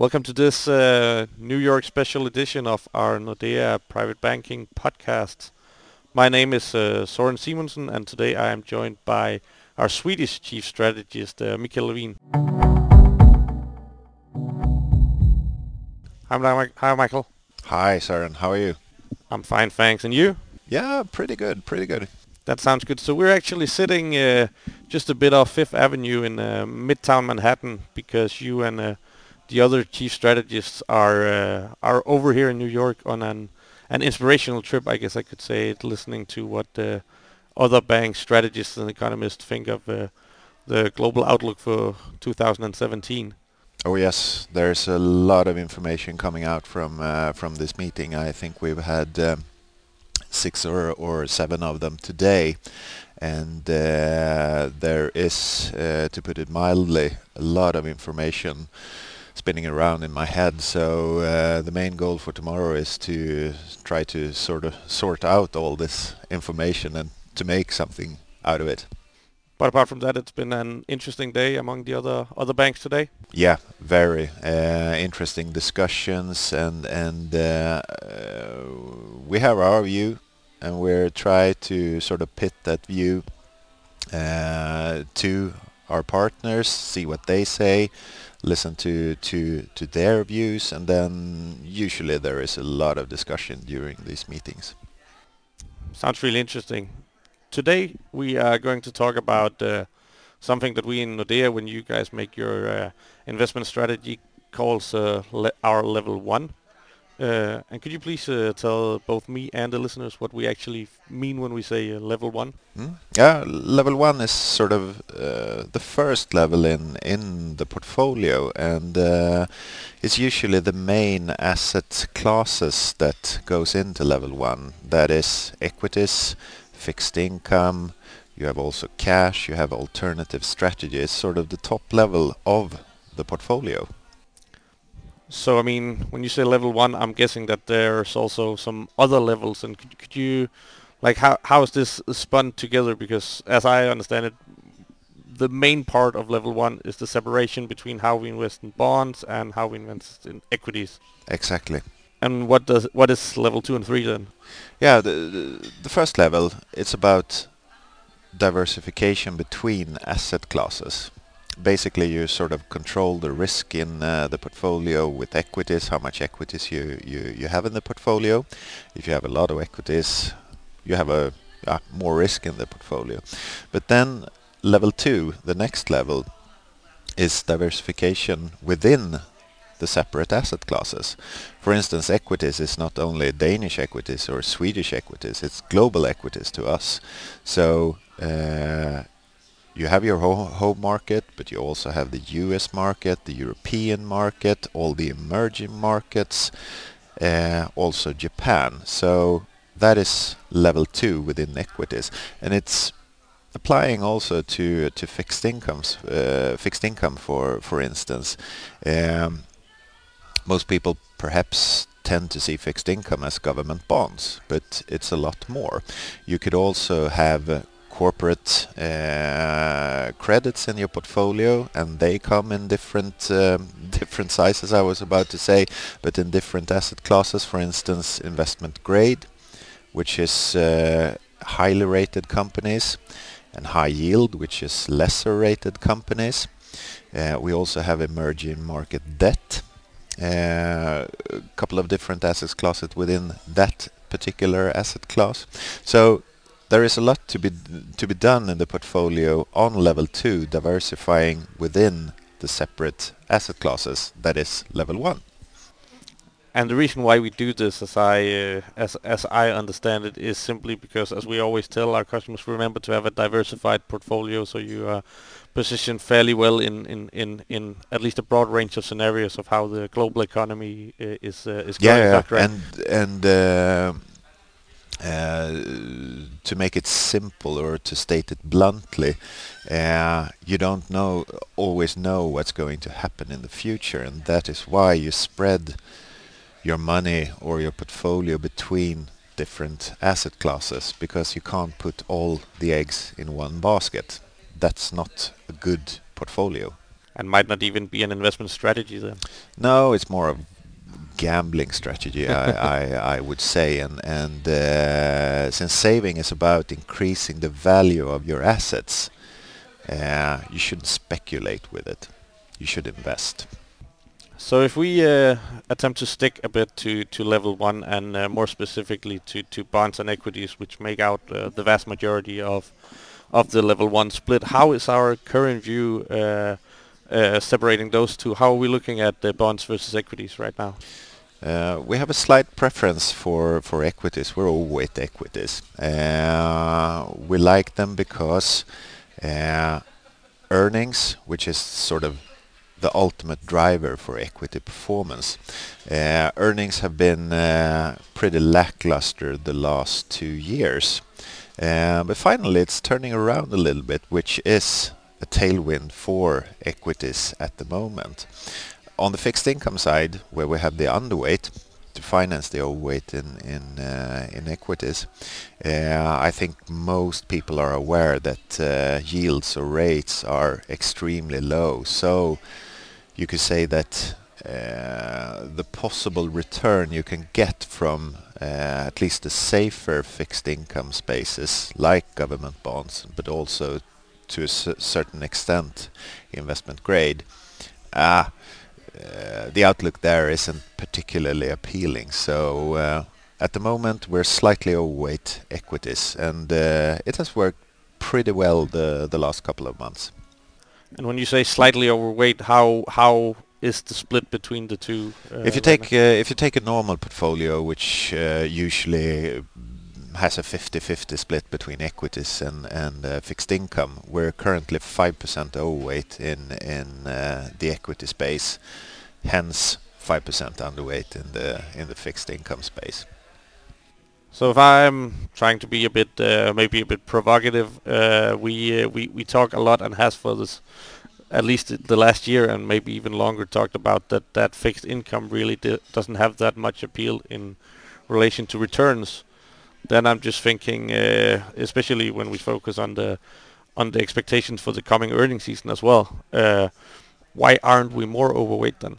Welcome to this uh, New York special edition of our Nordea Private Banking podcast. My name is uh, Soren Simonsen and today I am joined by our Swedish Chief Strategist, uh, Mikael Levin. Hi, Hi, Michael. Hi, Soren. How are you? I'm fine, thanks. And you? Yeah, pretty good, pretty good. That sounds good. So we're actually sitting uh, just a bit off Fifth Avenue in uh, Midtown Manhattan because you and uh, the other chief strategists are uh, are over here in New York on an an inspirational trip, I guess I could say, listening to what other bank strategists and economists think of uh, the global outlook for 2017. Oh yes, there's a lot of information coming out from uh, from this meeting. I think we've had um, six or, or seven of them today, and uh, there is, uh, to put it mildly, a lot of information spinning around in my head. So uh, the main goal for tomorrow is to try to sort of sort out all this information and to make something out of it. But apart from that, it's been an interesting day among the other other banks today. Yeah, very uh, interesting discussions, and and uh, uh, we have our view, and we're try to sort of pit that view uh, to our partners, see what they say, listen to to to their views, and then usually there is a lot of discussion during these meetings. Sounds really interesting. Today we are going to talk about uh, something that we in Nordea, when you guys make your uh, investment strategy, calls uh, le our level one. Uh, and could you please uh, tell both me and the listeners what we actually mean when we say uh, level one? Mm. Yeah, level one is sort of uh, the first level in in the portfolio, and uh, it's usually the main asset classes that goes into level one. That is equities, fixed income. You have also cash. You have alternative strategies. Sort of the top level of the portfolio. So, I mean, when you say level one, I'm guessing that there's also some other levels. And could, could you, like, how how is this spun together? Because as I understand it, the main part of level one is the separation between how we invest in bonds and how we invest in equities. Exactly. And what does what is level two and three then? Yeah, the the, the first level it's about diversification between asset classes basically you sort of control the risk in uh, the portfolio with equities, how much equities you, you, you have in the portfolio. If you have a lot of equities, you have a uh, more risk in the portfolio. But then level two, the next level, is diversification within the separate asset classes. For instance, equities is not only Danish equities or Swedish equities, it's global equities to us. So uh, you have your home market, but you also have the US market, the European market, all the emerging markets, uh, also Japan. So that is level two within equities, and it's applying also to to fixed incomes, uh, fixed income for for instance. Um, most people perhaps tend to see fixed income as government bonds, but it's a lot more. You could also have corporate uh, credits in your portfolio, and they come in different um, different sizes. I was about to say, but in different asset classes. For instance, investment grade, which is uh, highly rated companies, and high yield, which is lesser rated companies. Uh, we also have emerging market debt, uh, a couple of different asset classes within that particular asset class. So there is a lot to be to be done in the portfolio on level two, diversifying within the separate asset classes. That is level one. And the reason why we do this, as I uh, as as I understand it, is simply because, as we always tell our customers, remember to have a diversified portfolio, so you are positioned fairly well in in in, in at least a broad range of scenarios of how the global economy uh, is uh, is going. Yeah, yeah. and and uh, to make it simple or to state it bluntly, uh, you don't know always know what's going to happen in the future, and that is why you spread your money or your portfolio between different asset classes because you can't put all the eggs in one basket. That's not a good portfolio. and might not even be an investment strategy then. No, it's more of gambling strategy, I, I, I, would say, and and uh, since saving is about increasing the value of your assets, uh, you shouldn't speculate with it. You should invest. So if we uh, attempt to stick a bit to, to level one and uh, more specifically to, to bonds and equities, which make out uh, the vast majority of of the level one split, how is our current view uh, uh, separating those two? How are we looking at the bonds versus equities right now? Uh, we have a slight preference for, equities. We're overweight equities. we like them because earnings, which is sort of the ultimate driver for equity performance. Uh, earnings have been uh, pretty lackluster the last two years. Uh, but finally it's turning around a little bit, which is a tailwind for equities at the moment. On the fixed income side, where we have the underweight, to finance the overweight in in uh, in equities. Uh, I think most people are aware that uh, yields or rates are extremely low. So you could say that uh, the possible return you can get from uh, at least the safer fixed income spaces like government bonds, but also to a certain extent investment grade. Uh, the outlook there isn't particularly appealing. So uh, at the moment we're slightly overweight equities, and uh, it has worked pretty well the the last couple of months. And when you say slightly overweight, how how is the split between the two? Uh, if you take uh, if you take a normal portfolio, which uh, usually has a 50-50 split between equities and uh, fixed income, we're currently five percent overweight in uh, the equity space, hence five percent underweight in the in the fixed income space. So if I'm trying to be a bit, uh, maybe a bit provocative, we talk a lot and has for this, at least the last year and maybe even longer, talked about that that fixed income really doesn't have that much appeal in relation to returns. Then I'm just thinking, uh, especially when we focus on the on the expectations for the coming earning season as well. Uh, why aren't we more overweight then?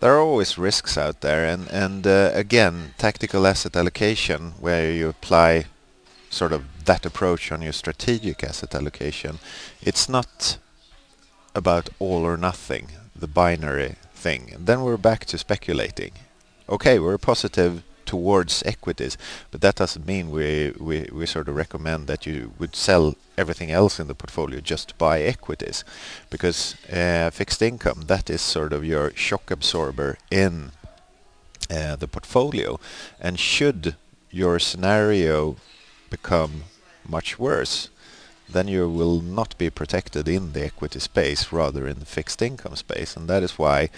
there are always risks out there and and uh, again tactical asset allocation where you apply sort of that approach on your strategic asset allocation it's not about all or nothing the binary thing and then we're back to speculating okay we're positive towards equities. But that doesn't mean we, we, we sort of recommend that you would sell everything else in the portfolio just to buy equities. Because uh, fixed income, that is sort of your shock absorber in uh, the portfolio. And should your scenario become much worse, then you will not be protected in the equity space, rather in the fixed income space. And that is why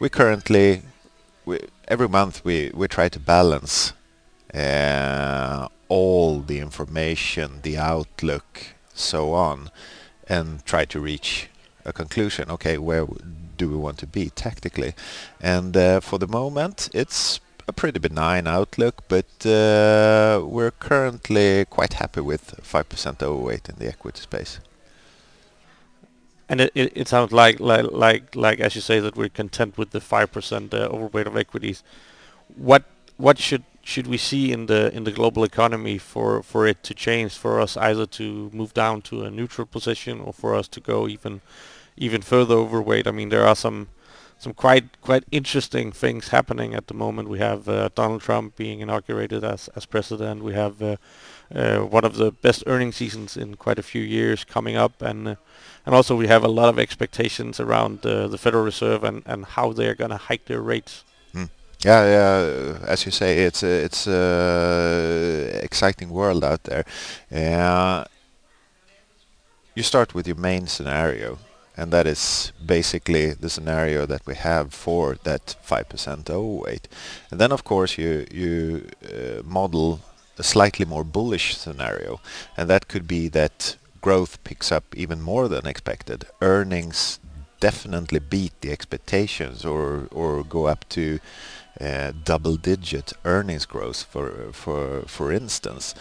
we currently we, every month we, we try to balance uh, all the information, the outlook, so on, and try to reach a conclusion. Okay, where do we want to be tactically? And uh, for the moment, it's a pretty benign outlook, but uh, we're currently quite happy with 5% overweight in the equity space. And it, it, it sounds like, like like like as you say that we're content with the five percent uh, overweight of equities. What what should should we see in the in the global economy for for it to change for us either to move down to a neutral position or for us to go even even further overweight? I mean there are some some quite quite interesting things happening at the moment. We have uh, Donald Trump being inaugurated as as president. We have uh, uh, one of the best earning seasons in quite a few years coming up, and uh, and also we have a lot of expectations around uh, the Federal Reserve and, and how they're going to hike their rates. Mm. Yeah, yeah. As you say, it's a, it's a exciting world out there. Uh, you start with your main scenario, and that is basically the scenario that we have for that 5% overweight. And then, of course, you you uh, model a slightly more bullish scenario, and that could be that growth picks up even more than expected. Earnings definitely beat the expectations or or go up to uh, double-digit earnings growth for for for instance.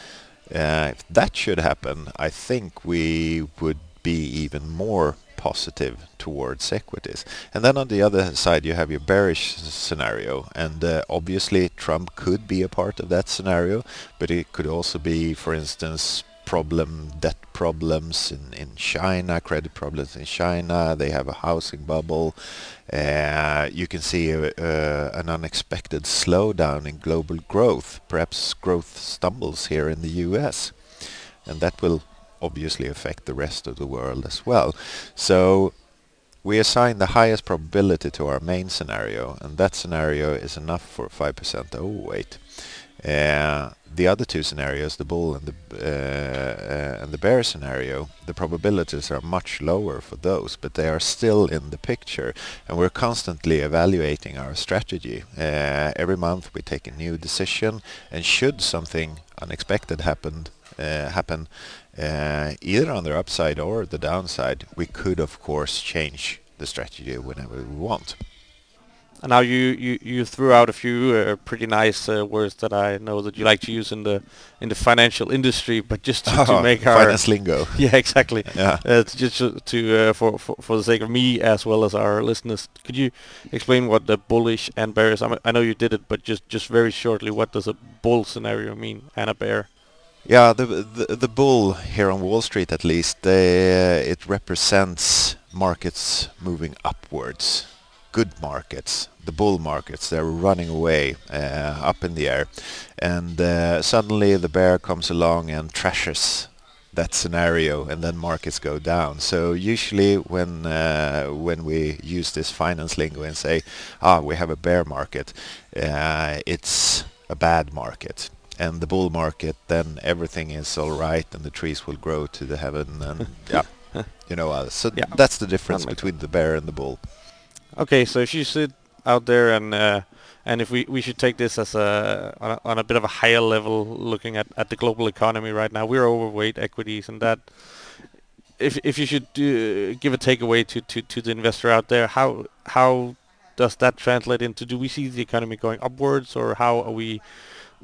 Uh, if that should happen, I think we would be even more positive towards equities. And then on the other side, you have your bearish scenario. And uh, obviously, Trump could be a part of that scenario, but it could also be, for instance, problem, debt problems in, in China, credit problems in China. They have a housing bubble. Uh, you can see a, uh, an unexpected slowdown in global growth. Perhaps growth stumbles here in the US. And that will obviously affect the rest of the world as well. So we assign the highest probability to our main scenario, and that scenario is enough for 5% overweight. Uh, the other two scenarios, the bull and the uh, uh, and the bear scenario, the probabilities are much lower for those, but they are still in the picture, and we're constantly evaluating our strategy. Uh, every month we take a new decision, and should something unexpected happen, uh, happen, uh, either on the upside or the downside, we could of course change the strategy whenever we want. And now you, you, you threw out a few uh, pretty nice uh, words that I know that you like to use in the in the financial industry, but just to, to make our finance lingo. Yeah, exactly. Yeah. Uh, to just to, to uh, for, for for the sake of me as well as our listeners, could you explain what the bullish and bearish? I, mean, I know you did it, but just just very shortly, what does a bull scenario mean and a bear? Yeah, the, the the bull here on Wall Street, at least, they, it represents markets moving upwards good markets, the bull markets, they're running away uh, up in the air. And uh, suddenly the bear comes along and trashes that scenario and then markets go down. So usually when uh, when we use this finance lingo and say, ah, we have a bear market, uh, it's a bad market. And the bull market, then everything is all right and the trees will grow to the heaven and yeah, you know. Uh, so yeah. that's the difference between the bear and the bull. Okay, so if you sit out there and uh, and if we, we should take this as a on, a on, a bit of a higher level, looking at, at the global economy right now, we're overweight equities, and that if if you should do, give a takeaway to, to, to the investor out there, how how does that translate into? Do we see the economy going upwards, or how are we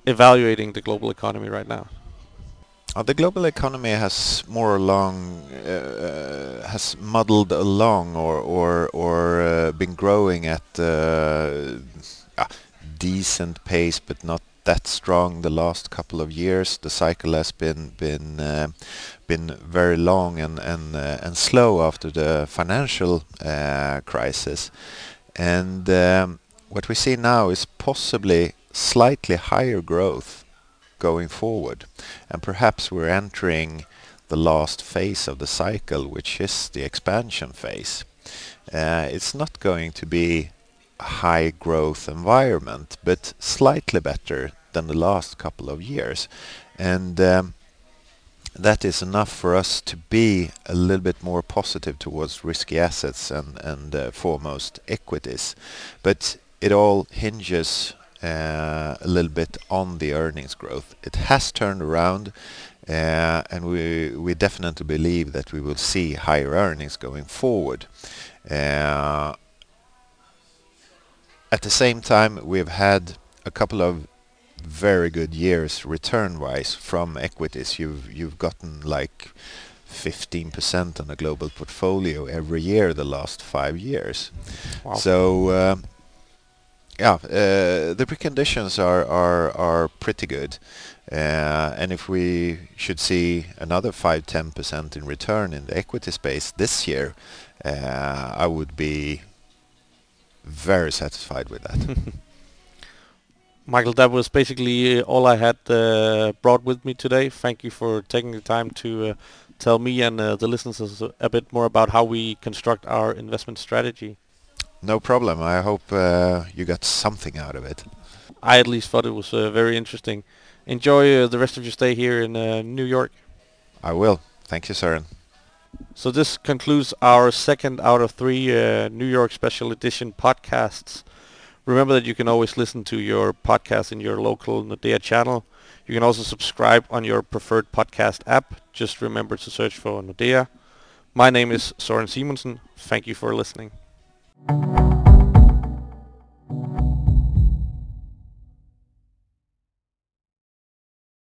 evaluating the global economy right now? Uh, the global economy has more along uh, has muddled along or or or uh, been growing at uh, decent pace, but not that strong the last couple of years. The cycle has been been uh, been very long and and uh, and slow after the financial crisis, and um, what we see now is possibly slightly higher growth going forward. And perhaps we're entering the last phase of the cycle, which is the expansion phase. Uh, it's not going to be a high growth environment, but slightly better than the last couple of years. And um, that is enough for us to be a little bit more positive towards risky assets and, and uh, foremost equities. But it all hinges a little bit on the earnings growth. It has turned around, uh, and we we definitely believe that we will see higher earnings going forward. Uh, at the same time, we've had a couple of very good years return-wise from equities. You've you've gotten like 15% on a global portfolio every year the last five years. Wow. Uh, yeah, uh, the preconditions are are are pretty good, uh, and if we should see another five ten percent in return in the equity space this year, uh, I would be very satisfied with that. Michael, that was basically all I had uh, brought with me today. Thank you for taking the time to uh, tell me and uh, the listeners a bit more about how we construct our investment strategy. No problem. I hope uh, you got something out of it. I at least thought it was uh, very interesting. Enjoy uh, the rest of your stay here in uh, New York. I will. Thank you, Søren. So this concludes our second out of three uh, New York Special Edition podcasts. Remember that you can always listen to your podcast in your local Nordea channel. You can also subscribe on your preferred podcast app. Just remember to search for Nordea. My name is Søren Simonsen. Thank you for listening. Thank you.